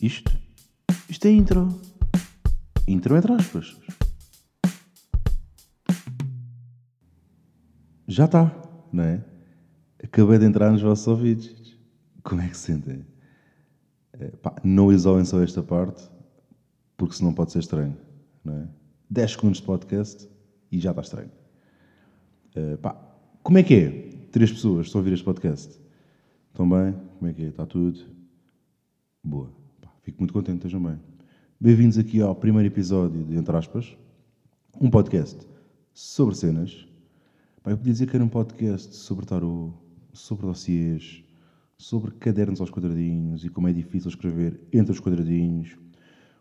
Isto? Isto é intro. Intro entre aspas. Já está, não é? Acabei de entrar nos vossos ouvidos. Como é que se sentem? É, pá, não isolem só esta parte, porque senão pode ser estranho, não é? 10 segundos de podcast e já está estranho. É, pá, como é que é? Três pessoas estão a ouvir este podcast. Estão bem? Como é que é? Está tudo? Boa. Fico muito contente, estejam bem. Bem-vindos aqui ao primeiro episódio de Entre Aspas, um podcast sobre cenas. Pá, eu podia dizer que era um podcast sobre tarot, sobre dossiês, sobre cadernos aos quadradinhos e como é difícil escrever entre os quadradinhos.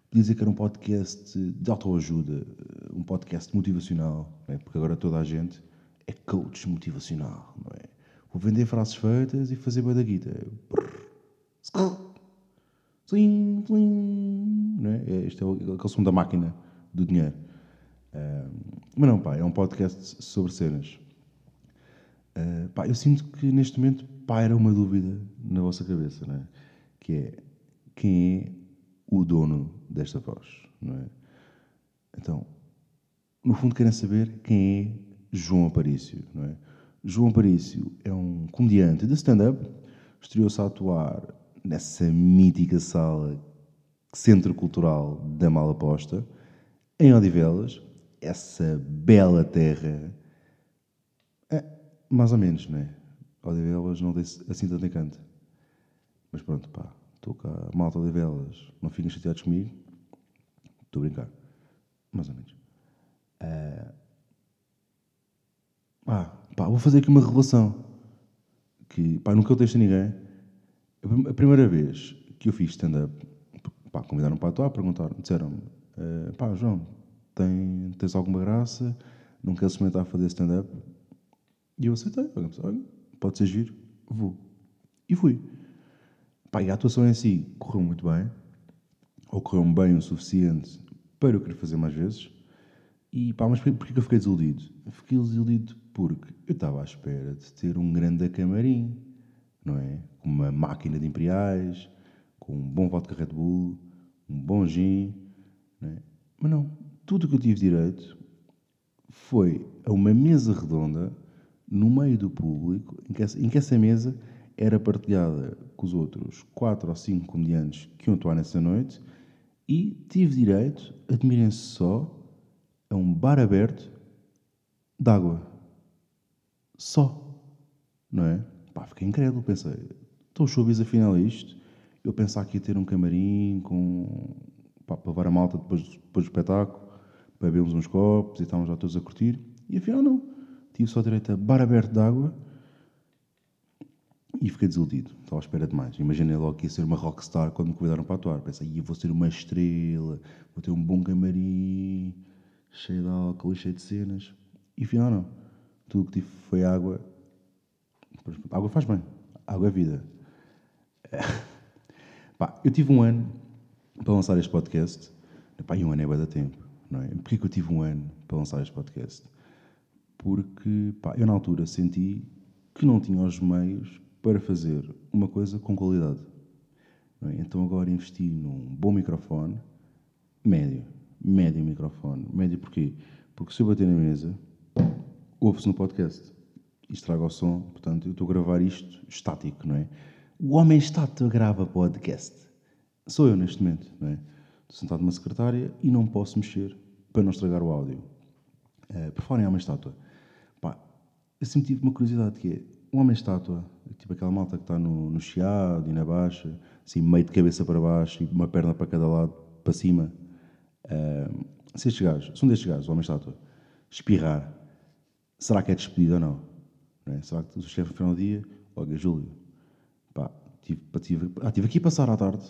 Podia dizer que era um podcast de autoajuda, um podcast motivacional, é? porque agora toda a gente é coach motivacional, não é? Vou vender frases feitas e fazer boa da guita. Slim, slim, não é? Este é aquele som da máquina do dinheiro. Uh, mas não, pá, é um podcast sobre cenas. Uh, pá, eu sinto que neste momento paira uma dúvida na vossa cabeça, não é? Que é quem é o dono desta voz, não é? Então, no fundo querem saber quem é João Aparício, não é? João Aparício é um comediante de stand-up, estreou-se a atuar nessa mítica sala Centro Cultural da Malaposta, em Odivelas, essa bela terra, é, mais ou menos, não é? Odivelas não tem assim tanto encanto. Mas pronto, pá, estou cá, malta Odivelas, não fiquem chateados comigo, estou a brincar, mais ou menos. Ah, pá, vou fazer aqui uma revelação. Que, pá, nunca eu texto a ninguém. A primeira vez que eu fiz stand-up, pá, convidaram para atuar, perguntaram, disseram-me, uh, pá, João, tem, tens alguma graça? Não queres experimentar fazer stand-up? E eu aceitei. Olha, pode ser giro, vou. E fui. Pá, e a atuação em si correu muito bem. Ou correu bem o suficiente para eu querer fazer mais vezes. E pá, mas porquê que eu fiquei desiludido? Fiquei desiludido porque eu estava à espera de ter um grande camarim, não é? Com uma máquina de imperiais, com um bom vodka Red Bull, um bom gin, não é? Mas não, tudo o que eu tive direito foi a uma mesa redonda no meio do público, em que essa, em que essa mesa era partilhada com os outros quatro ou cinco comediantes que iam atuar nessa noite e tive direito, admirem-se só, a um bar aberto de água. Só. Não é? Pá, fiquei incrédulo. Pensei, estou showbiz afinal isto? Eu pensava que ia ter um camarim com, pá, para levar a malta depois, depois do espetáculo, para bebermos uns copos e estávamos já todos a curtir. E afinal não. Tive só direito a bar aberto de água e fiquei desiludido. Estava à espera de mais. Imaginei logo que ia ser uma rockstar quando me convidaram para atuar. Pensei, vou ser uma estrela, vou ter um bom camarim cheio de álcool e cheio de cenas. E afinal não. Tudo o que tive foi água. Água faz bem. Água é vida. Pá, eu tive um ano para lançar este podcast. Pá, e um ano é bem da tempo. Não é? Porquê que eu tive um ano para lançar este podcast? Porque pá, eu na altura senti que não tinha os meios para fazer uma coisa com qualidade. É? Então agora investi num bom microfone, médio, médio microfone. Médio porquê? Porque se eu bater na mesa, ouve-se no podcast e estraga o som. Portanto, eu estou a gravar isto estático, não é? O homem estático grava podcast. Sou eu neste momento, não é? Estou sentado numa secretária e não posso mexer para não estragar o áudio. Uh, por fora é uma estátua. Pá, eu sempre tive uma curiosidade que é um homem estátua, tipo aquela malta que está no, no chiado e na baixa, assim, meio de cabeça para baixo e uma perna para cada lado, para cima. Uh, se estes gajos, são destes gajos, o homem estátua, espirrar, será que é despedido ou não? É? Será que o chefe final do dia, olha, Júlio, pá, tive, tive, ah, tive aqui a passar à tarde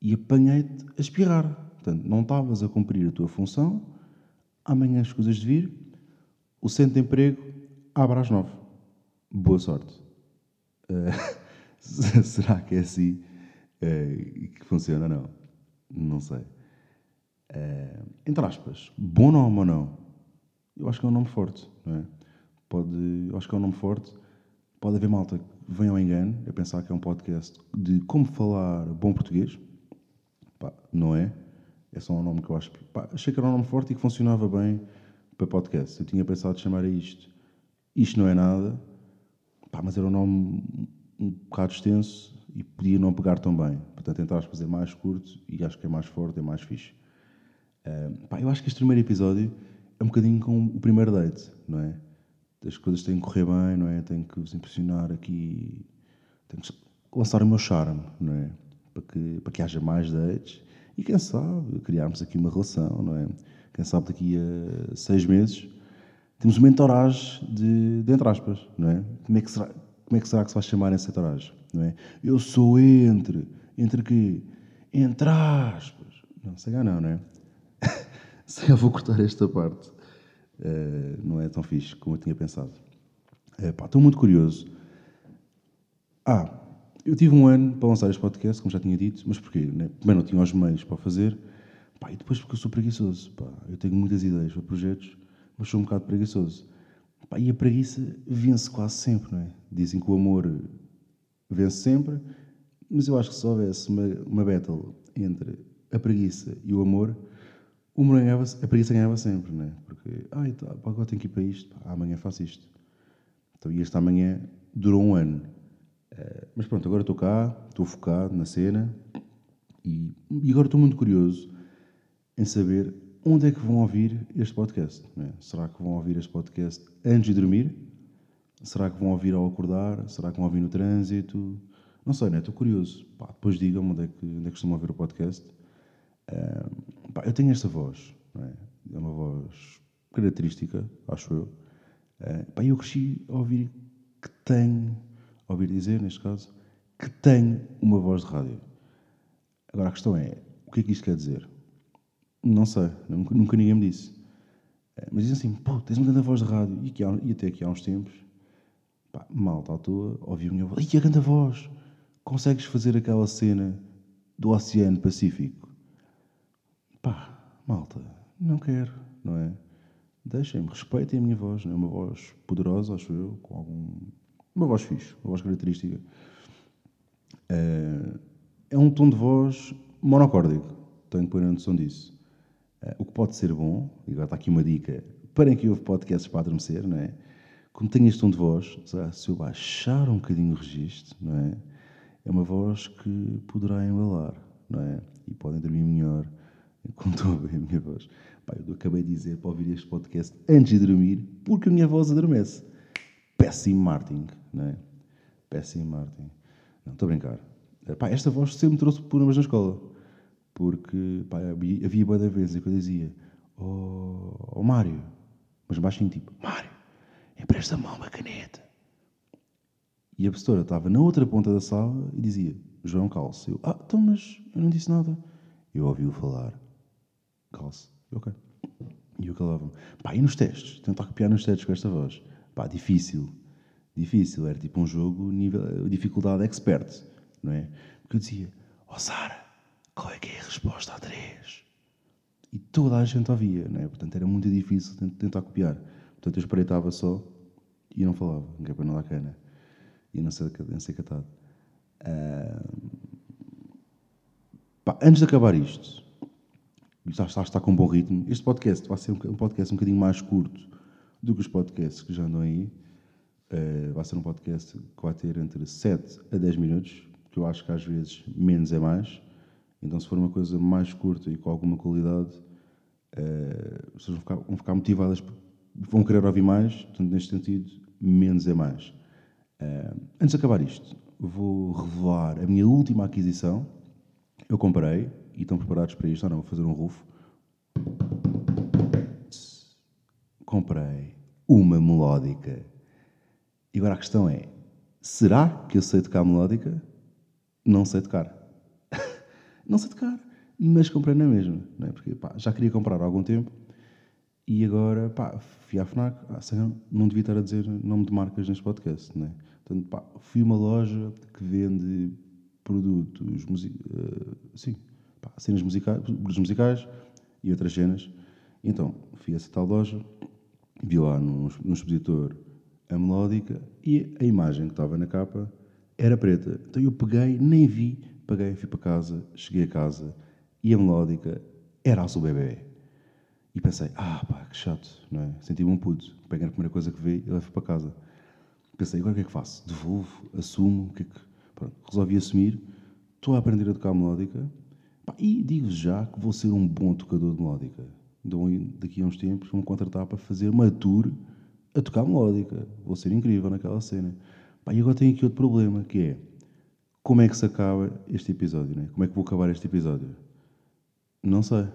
e apanhei-te a espirrar. Portanto, não estavas a cumprir a tua função, amanhã as coisas de vir, o centro de emprego abre às nove. Boa sorte. Uh, será que é assim uh, que funciona não? Não sei. Uh, entre aspas, bom nome ou não? Eu acho que é um nome forte, não é? Pode, acho que é um nome forte. Pode haver malta que venha ao engano a pensar que é um podcast de como falar bom português, Pá, não é. É só um nome que eu acho. Achei que era um nome forte e que funcionava bem para podcast. Eu tinha pensado chamar a isto. Isto não é nada. Pá, mas era um nome um bocado extenso e podia não pegar tão bem. Portanto, tentar fazer mais curto e acho que é mais forte, é mais fixe. Uh, pá, eu acho que este primeiro episódio é um bocadinho com o primeiro date, não é? As coisas têm que correr bem, não é? Tenho que vos impressionar aqui, tenho que lançar o meu charme, não é? Para que, para que haja mais dates e quem sabe criarmos aqui uma relação, não é? Quem sabe daqui a seis meses temos uma entourage de, de entre aspas, não é? Como é que será, como é que, será que se vai chamar essa entourage, não é? Eu sou entre, entre quê? Entre aspas. Não, sei lá não, não é? Se eu vou cortar esta parte, uh, não é tão fixe como eu tinha pensado. Uh, estou muito curioso. Ah, eu tive um ano para lançar este podcast, como já tinha dito, mas porquê? Né? Primeiro não tinha os meios para fazer, pá, e depois porque eu sou preguiçoso. Pá, eu tenho muitas ideias para projetos, mas sou um bocado preguiçoso. Pá, e a preguiça vence quase sempre, não é? Dizem que o amor vence sempre, mas eu acho que se houvesse uma, uma battle entre a preguiça e o amor, o ganhava, a preguiça ganhava sempre, não é? Porque, ai, tá, agora tenho que ir para isto, amanhã faço isto. Então, e este amanhã durou um ano. Uh, mas pronto, agora estou cá, estou focado na cena e, e, agora estou muito curioso em saber onde é que vão ouvir este podcast. É? Será que vão ouvir este podcast antes de dormir? Será que vão ouvir ao acordar? Será que vão ouvir no trânsito? Não sei, né? estou curioso. Pá, depois digam-me onde, é que, é que costumam ouvir o podcast. Uh, pá, eu tenho esta voz, é? é? uma voz característica, acho eu. Uh, pá, eu cresci a ouvir que tenho, a ouvir dizer, neste caso, que tenho uma voz de rádio. Agora a questão é, o que é que isto quer dizer? Não sei, nunca, nunca ninguém me disse. Uh, mas dizem assim, pô, tens uma grande voz de rádio. E, há, e até aqui há uns tempos, pá, malta à toa, ouvi a minha voz, e a grande voz, consegues fazer aquela cena do Oceano Pacífico? Pá, malta, não quero, não é? Deixem-me, respeitem a minha voz, não é uma voz poderosa, acho eu, com algum. Uma voz fixe, uma voz característica. É, é um tom de voz monocórdico, tenho plena noção disso. É, o que pode ser bom, e agora está aqui uma dica, para que houve podcasts para adormecer, não é? Como tenho este tom de voz, se eu baixar um bocadinho o registro, não é? É uma voz que poderá embalar, não é? E podem dormir melhor como estou a a minha voz. Pá, eu acabei de dizer para ouvir este podcast antes de dormir, porque a minha voz adormece. Péssimo marketing, não é? Péssimo marketing. Não, estou a brincar. Eh, pá, esta voz sempre trouxe problemas na escola. Porque pá, havia, havia boa da vez que eu dizia: Oh, oh Mário, mas baixinho tipo: Mário, empresta-me uma caneta. E a professora estava na outra ponta da sala e dizia: João Calço. Eu: Ah, então, mas eu não disse nada. Eu ouvi-o falar calce. Ok. E eu calava-me. Pá, e nos testes? Tentar copiar nos testes com esta voz. Pá, difícil. Difícil. Era tipo um jogo nível, dificuldade expert, não é? Porque eu dizia, ó oh, Sara, qual é que é a resposta a 3? E toda a gente ouvia, não é? Portanto, era muito difícil tentar copiar. Portanto, eu espreitava só e não falava, não é para não dar cana. E não ser, não ser catado. Uh... Pá, antes de acabar isto, está, está, está com um bom ritmo. Este podcast vai ser um, podcast um bocadinho mais curto do que os podcasts que já andam aí. Uh, vai ser um podcast que vai ter entre 7 a 10 minutos, que eu acho que às vezes menos é mais. Então, se for uma coisa mais curta e com alguma qualidade, uh, as pessoas vão ficar, vão ficar motivadas, vão querer ouvir mais. Portanto, neste sentido, menos é mais. Uh, antes de acabar isto, vou revelar a minha última aquisição. Eu comprei, e estão preparados para isto? Ah, não, vou fazer um rufo. Comprei uma melódica. E agora a questão é: será que eu sei tocar melódica? Não sei tocar. não sei tocar, mas comprei na mesma. Não é? Porque pá, já queria comprar há algum tempo e agora pá, fui à FNAC. Ah, não devia estar a dizer nome de marcas neste podcast. Não é? Portanto, pá, fui a uma loja que vende produtos, uh, sim, cenas musicais, musicais e outras cenas. Então, fui a essa tal loja, vi lá no, no expositor a melódica e a imagem que estava na capa era preta. Então eu peguei, nem vi, paguei, fui para casa, cheguei a casa, e a melódica era Azul Bebê. E pensei, ah pá, que chato, não é? Senti-me um puto. Pego a primeira coisa que vi e levo para casa. Pensei, agora o que é que faço? Devolvo? Assumo? O que é que... Pronto, resolvi assumir. Estou a aprender a tocar melódica. E digo já que vou ser um bom tocador de melódica. Então, daqui a uns tempos vão-me contratar para fazer uma tour a tocar melódica. Vou ser incrível naquela cena. E agora tenho aqui outro problema, que é como é que se acaba este episódio, né? Como é que vou acabar este episódio? Não sei.